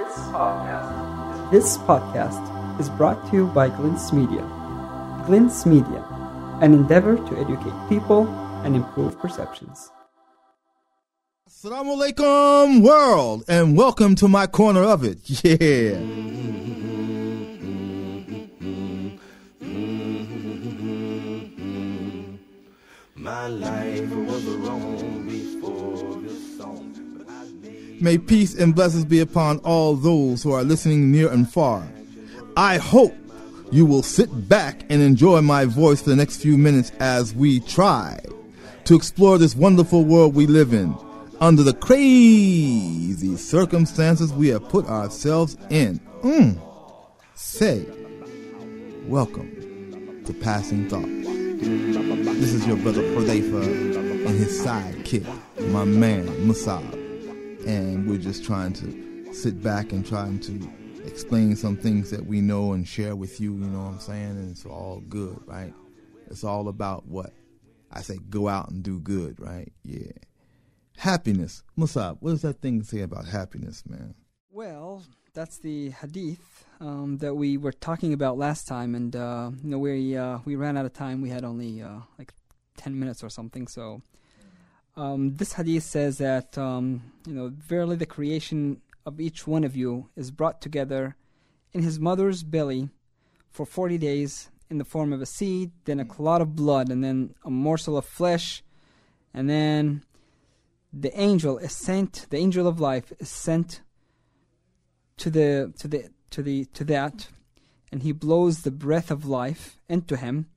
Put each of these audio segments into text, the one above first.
This podcast, this podcast is brought to you by Glints Media. Glints Media, an endeavor to educate people and improve perceptions. Assalamu alaikum, world, and welcome to my corner of it. Yeah. My life was wrong May peace and blessings be upon all those who are listening near and far. I hope you will sit back and enjoy my voice for the next few minutes as we try to explore this wonderful world we live in under the crazy circumstances we have put ourselves in. Mm. Say, welcome to Passing Thoughts. This is your brother Hudayfa and his sidekick, my man Musab. And we're just trying to sit back and trying to explain some things that we know and share with you, you know what I'm saying? And it's all good, right? It's all about what? I say go out and do good, right? Yeah. Happiness. Musab, what does that thing say about happiness, man? Well, that's the hadith um, that we were talking about last time, and uh, you know we uh, we ran out of time. We had only uh, like ten minutes or something. So um, this hadith says that um, you know verily the creation of each one of you is brought together in his mother's belly for forty days in the form of a seed, then a clot of blood, and then a morsel of flesh, and then the angel is sent. The angel of life is sent to the to the to the to that, and he blows the breath of life into him,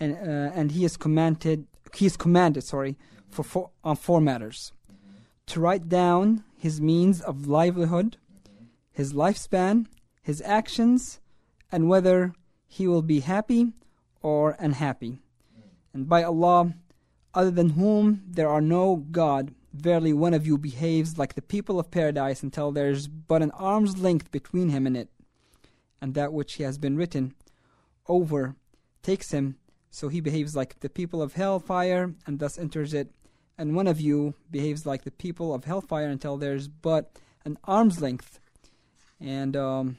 and uh, and he is commanded he is commanded sorry for four, on uh, four matters to write down his means of livelihood, his lifespan, his actions, and whether he will be happy or unhappy. And by Allah, other than whom there are no God, verily one of you behaves like the people of paradise until there is but an arm's length between him and it. And that which he has been written over takes him, so he behaves like the people of hellfire and thus enters it. And one of you behaves like the people of hellfire until there's but an arm's length. And um,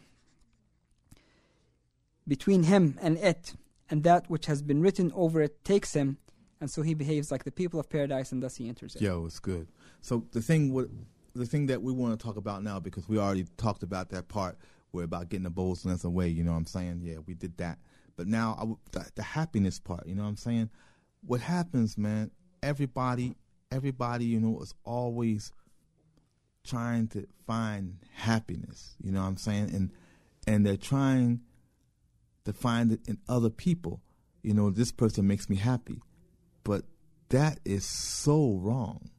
between him and it, and that which has been written over it takes him, and so he behaves like the people of paradise, and thus he enters it. Yo, it's good. So the thing, what the thing that we want to talk about now, because we already talked about that part, where about getting the bowls length away. You know what I'm saying? Yeah, we did that. But now I w the, the happiness part. You know what I'm saying? What happens, man? Everybody, everybody, you know, is always trying to find happiness. You know what I'm saying? And and they're trying to find it in other people. You know, this person makes me happy. But that is so wrong.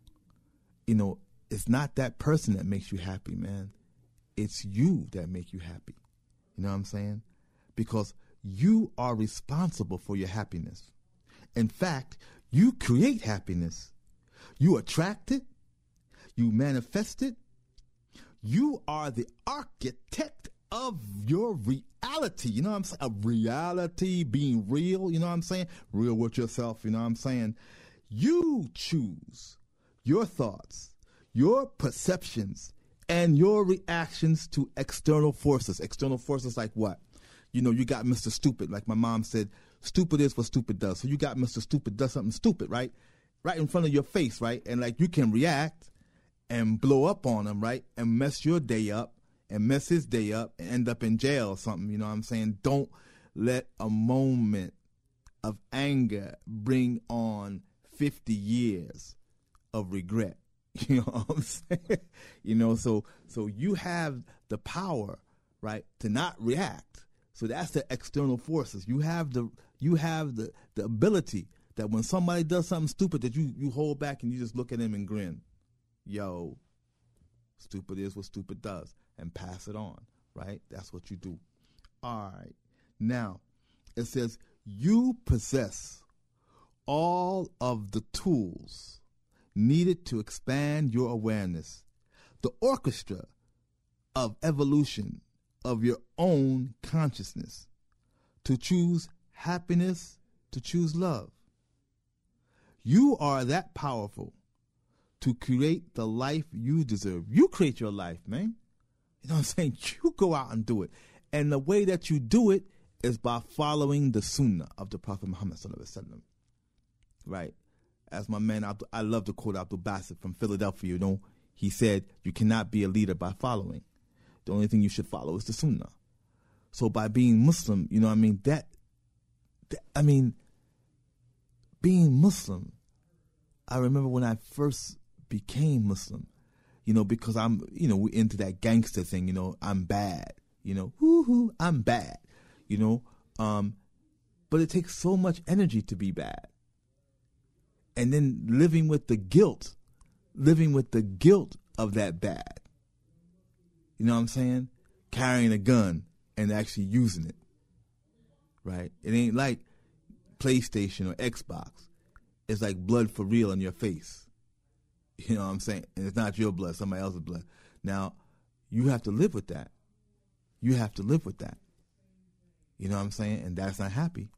You know, it's not that person that makes you happy, man. It's you that make you happy. You know what I'm saying? Because you are responsible for your happiness. In fact, you create happiness. You attract it. You manifest it. You are the architect of your reality. You know what I'm saying? Of reality being real. You know what I'm saying? Real with yourself. You know what I'm saying? You choose your thoughts, your perceptions, and your reactions to external forces. External forces like what? You know, you got Mr. Stupid, like my mom said, stupid is what stupid does. So you got Mr. Stupid does something stupid, right? Right in front of your face, right? And like you can react and blow up on him, right? And mess your day up and mess his day up and end up in jail or something. You know what I'm saying? Don't let a moment of anger bring on 50 years of regret. You know what I'm saying? You know, so so you have the power, right, to not react. So that's the external forces. You have the you have the the ability that when somebody does something stupid that you you hold back and you just look at him and grin. Yo, stupid is what stupid does and pass it on, right? That's what you do. All right. Now, it says you possess all of the tools needed to expand your awareness, the orchestra of evolution of your own consciousness, to choose happiness, to choose love. You are that powerful to create the life you deserve. You create your life, man. You know what I'm saying? You go out and do it. And the way that you do it is by following the sunnah of the Prophet Muhammad. Right? As my man, I love to quote Abdul Basit from Philadelphia. You know, he said, "You cannot be a leader by following. The only thing you should follow is the sunnah." So by being Muslim, you know, what I mean that, that I mean, being Muslim. I remember when I first became Muslim, you know, because I'm, you know, into that gangster thing, you know, I'm bad, you know, whoo I'm bad, you know, um, but it takes so much energy to be bad. And then living with the guilt, living with the guilt of that bad. You know what I'm saying? Carrying a gun and actually using it. Right? It ain't like PlayStation or Xbox. It's like blood for real in your face. You know what I'm saying? And it's not your blood, somebody else's blood. Now, you have to live with that. You have to live with that. You know what I'm saying? And that's not happy.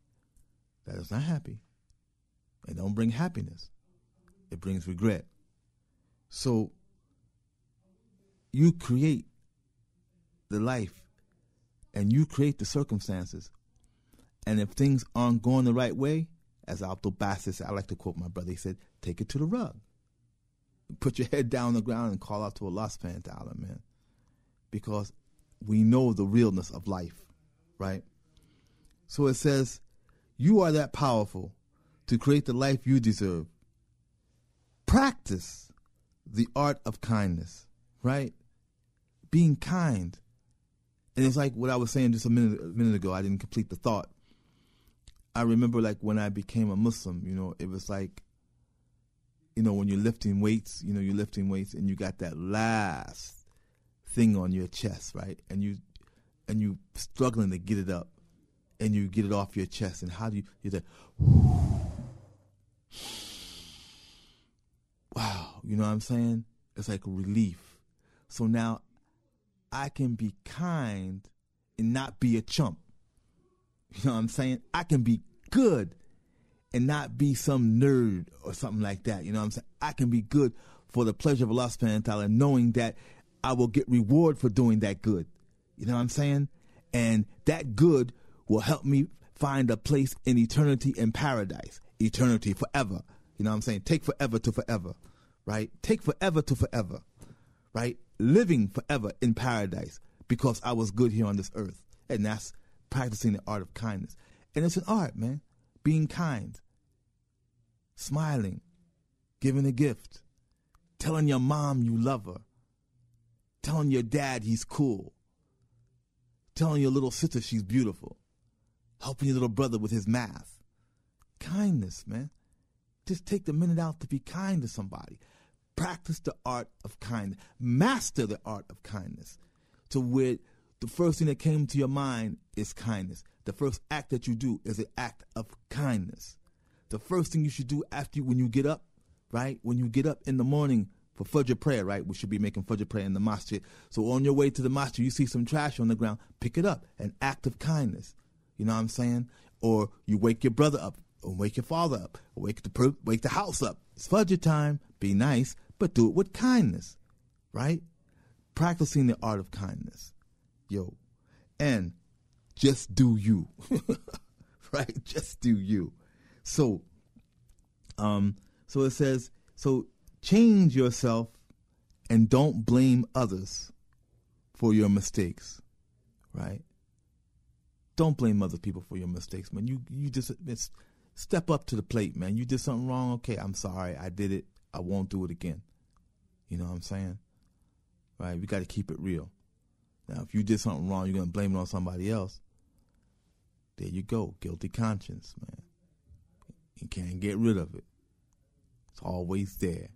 That is not happy. It don't bring happiness. It brings regret. So you create the life and you create the circumstances. And if things aren't going the right way, as Abdul said, I like to quote my brother, he said, take it to the rug. Put your head down on the ground and call out to Allah subhanahu wa ta'ala, man. Because we know the realness of life, right? So it says, you are that powerful to create the life you deserve. Practice the art of kindness, right? Being kind. And it's like what I was saying just a minute a minute ago. I didn't complete the thought. I remember like when I became a Muslim, you know, it was like you know, when you're lifting weights, you know, you're lifting weights and you got that last thing on your chest, right? And you and you struggling to get it up and you get it off your chest and how do you you're like wow, you know what I'm saying? It's like relief. So now I can be kind and not be a chump. You know what I'm saying? I can be good and not be some nerd or something like that. You know what I'm saying? I can be good for the pleasure of Allah subhanahu wa ta'ala, knowing that I will get reward for doing that good. You know what I'm saying? And that good will help me find a place in eternity in paradise. Eternity forever. You know what I'm saying? Take forever to forever. Right? Take forever to forever. Right? Living forever in paradise because I was good here on this earth. And that's practicing the art of kindness. And it's an art, man. Being kind, smiling, giving a gift, telling your mom you love her, telling your dad he's cool, telling your little sister she's beautiful, helping your little brother with his math. Kindness, man. Just take the minute out to be kind to somebody. Practice the art of kindness. Master the art of kindness to where the first thing that came to your mind is kindness. The first act that you do is an act of kindness. The first thing you should do after you, when you get up, right? When you get up in the morning for Fajr prayer, right? We should be making Fajr prayer in the masjid. So on your way to the masjid, you see some trash on the ground, pick it up. An act of kindness. You know what I'm saying? Or you wake your brother up, or wake your father up, or wake the wake the house up. It's Fajr time. Be nice, but do it with kindness, right? Practicing the art of kindness, yo, and just do you, right? Just do you. So, um, so it says, so change yourself and don't blame others for your mistakes, right? Don't blame other people for your mistakes, man. You you just step up to the plate, man. You did something wrong. Okay, I'm sorry. I did it. I won't do it again. You know what I'm saying? Right? We got to keep it real. Now, if you did something wrong, you're gonna blame it on somebody else. There you go, guilty conscience, man. You can't get rid of it. It's always there.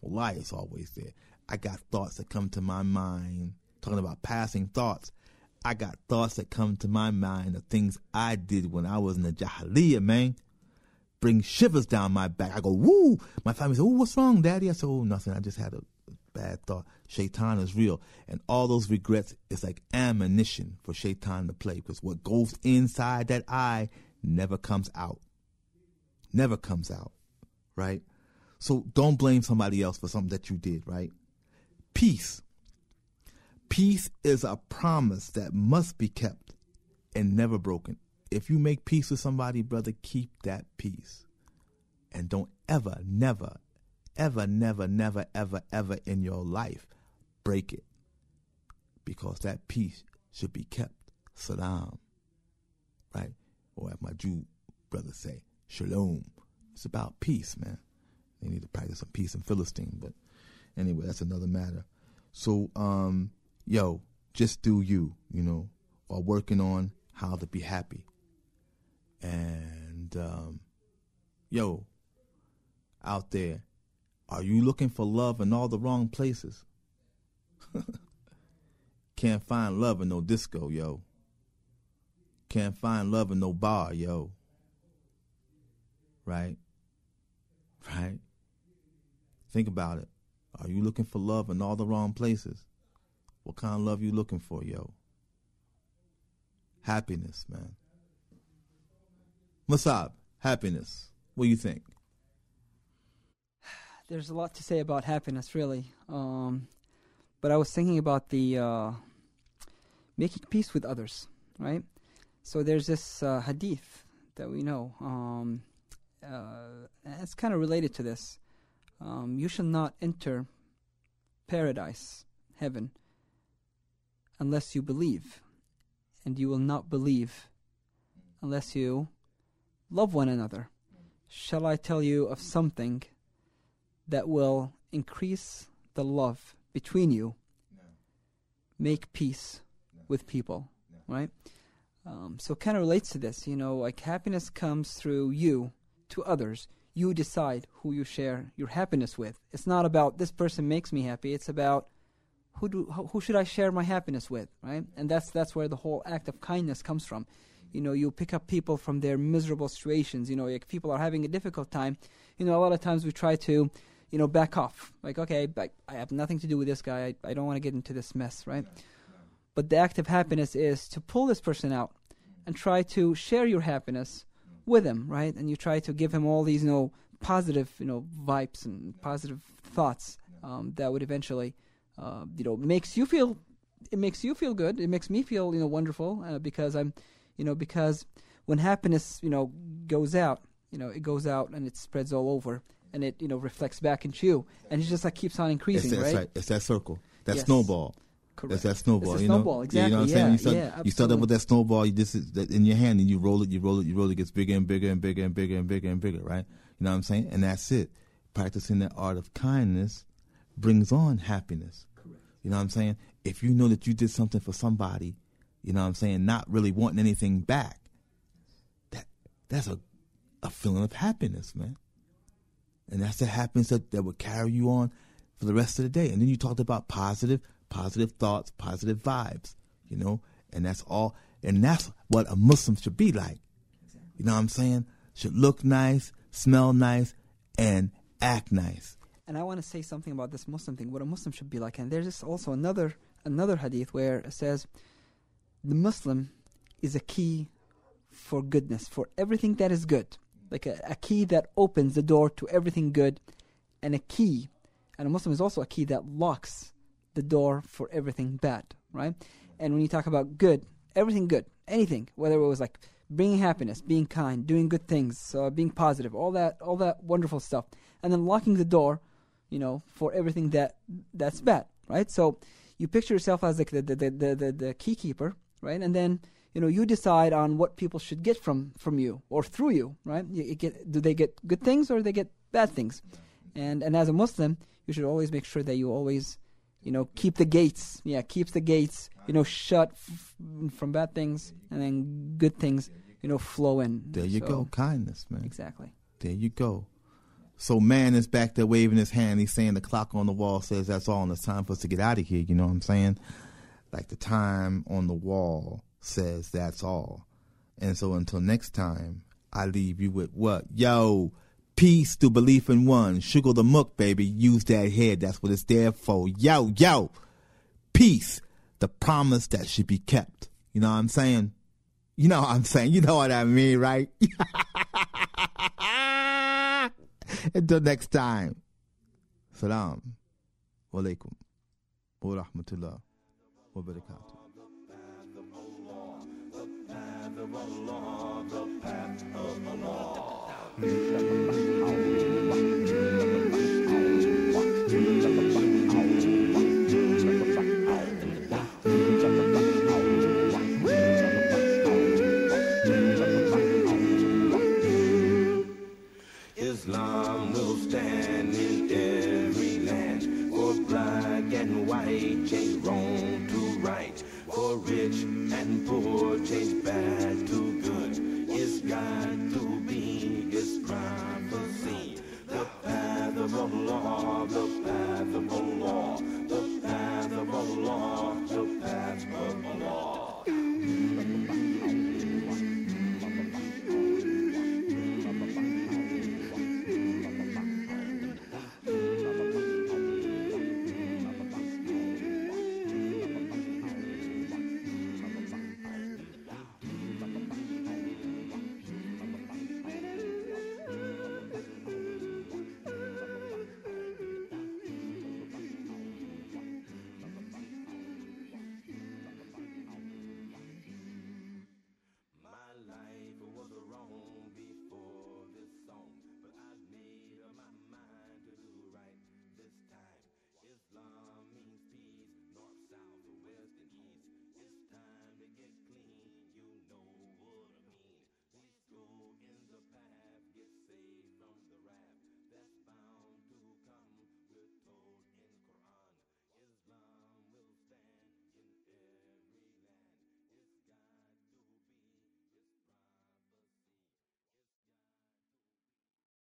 Why it's always there. I got thoughts that come to my mind. Talking about passing thoughts. I got thoughts that come to my mind of things I did when I was in the Jahiliyyah, man. Bring shivers down my back. I go, woo! My family says, oh, what's wrong, daddy? I said, oh, nothing. I just had a bad thought. Shaitan is real. And all those regrets is like ammunition for Shaitan to play because what goes inside that eye never comes out. Never comes out, right? So don't blame somebody else for something that you did, right? Peace. Peace is a promise that must be kept and never broken. If you make peace with somebody, brother, keep that peace. And don't ever, never, ever, never, never, ever, ever in your life break it. Because that peace should be kept. Salam. Right? Or as my Jew brothers say, shalom. It's about peace, man. They need to practice some peace in Philistine, but anyway, that's another matter. So, um, yo, just do you, you know, while working on how to be happy. And um, yo, out there, are you looking for love in all the wrong places? Can't find love in no disco, yo. Can't find love in no bar, yo. Right? Right? Think about it. Are you looking for love in all the wrong places? What kind of love you looking for, yo? Happiness, man. Musab, happiness. What do you think? There's a lot to say about happiness, really. Um, but I was thinking about the uh, making peace with others, right? So there's this uh, hadith that we know. Um, uh, it's kind of related to this. Um, you shall not enter paradise, heaven, unless you believe, and you will not believe unless you love one another. Shall I tell you of something that will increase the love between you? Make peace with people, right? Um, so it kind of relates to this, you know, like happiness comes through you to others. You decide who you share your happiness with. It's not about this person makes me happy. It's about who do who who should I share my happiness with, right? And that's that's where the whole act of kindness comes from. You know, you pick up people from their miserable situations. You know, like people are having a difficult time. You know, a lot of times we try to, you know, back off. Like, okay, I, I have nothing to do with this guy. I, I don't want to get into this mess, right? But the act of happiness is to pull this person out and try to share your happiness with him, right? And you try to give him all these, you know, positive, you know, vibes and positive thoughts um, that would eventually, uh, you know, makes you feel. It makes you feel good. It makes me feel, you know, wonderful uh, because I'm, you know, because when happiness, you know, goes out, you know, it goes out and it spreads all over and it, you know, reflects back into you, and it just like keeps on increasing, it's, that's right? It's that circle. That Yes. snowball. Correct. That's that snowball. It's a you know? snowball, Yeah, you know what I'm exactly, saying? you start, yeah, you start up with that snowball. You just that in your hand, and you roll it, you roll it, you roll it. It gets bigger and bigger and bigger and bigger and bigger and bigger. Right? You know what I'm saying? And that's it. Practicing the art of kindness brings on happiness. Correct. You know what I'm saying? If you know that you did something for somebody, you know what I'm saying, not really wanting anything back, that that's a a feeling of happiness, man. And that's the happiness that, that would carry you on for the rest of the day. And then you talked about positive, positive thoughts, positive vibes, you know, and that's all. And that's what a Muslim should be like. You know what I'm saying? Should look nice, smell nice, and act nice. And I want to say something about this Muslim thing, what a Muslim should be like. And there's also another another hadith where it says the Muslim is a key for goodness, for everything that is good. Like a, a key that opens the door to everything good, and a key, and a Muslim is also a key that locks the door for everything bad, right? And when you talk about good, everything good, anything, whether it was like bringing happiness, being kind, doing good things, uh, being positive, all that, all that wonderful stuff, and then locking the door, you know, for everything that that's bad, right? So you picture yourself as like the the the the, the, the key keeper, right? And then you know you decide on what people should get from from you or through you, right? You, get do they get good things or they get bad things, and and as a Muslim, you should always make sure that you always you know keep the gates, yeah, keeps the gates, you know, shut f- from bad things, and then good things, you know, flow in. There you So- go. Kindness, man. Exactly. There you go. So man is back there waving his hand. He's saying the clock on the wall says that's all, and it's time for us to get out of here. You know what I'm saying? Like the time on the wall says that's all. And so until next time, I leave you with what? Yo, peace to belief in one. Sugar the muck, baby. Use that head. That's what it's there for. Yo, yo. Peace. The promise that should be kept. You know what I'm saying? You know what I'm saying? You know what I mean, right? Until next time. Salam. Walaikum. Wa rahmatullah. What better count to? Islam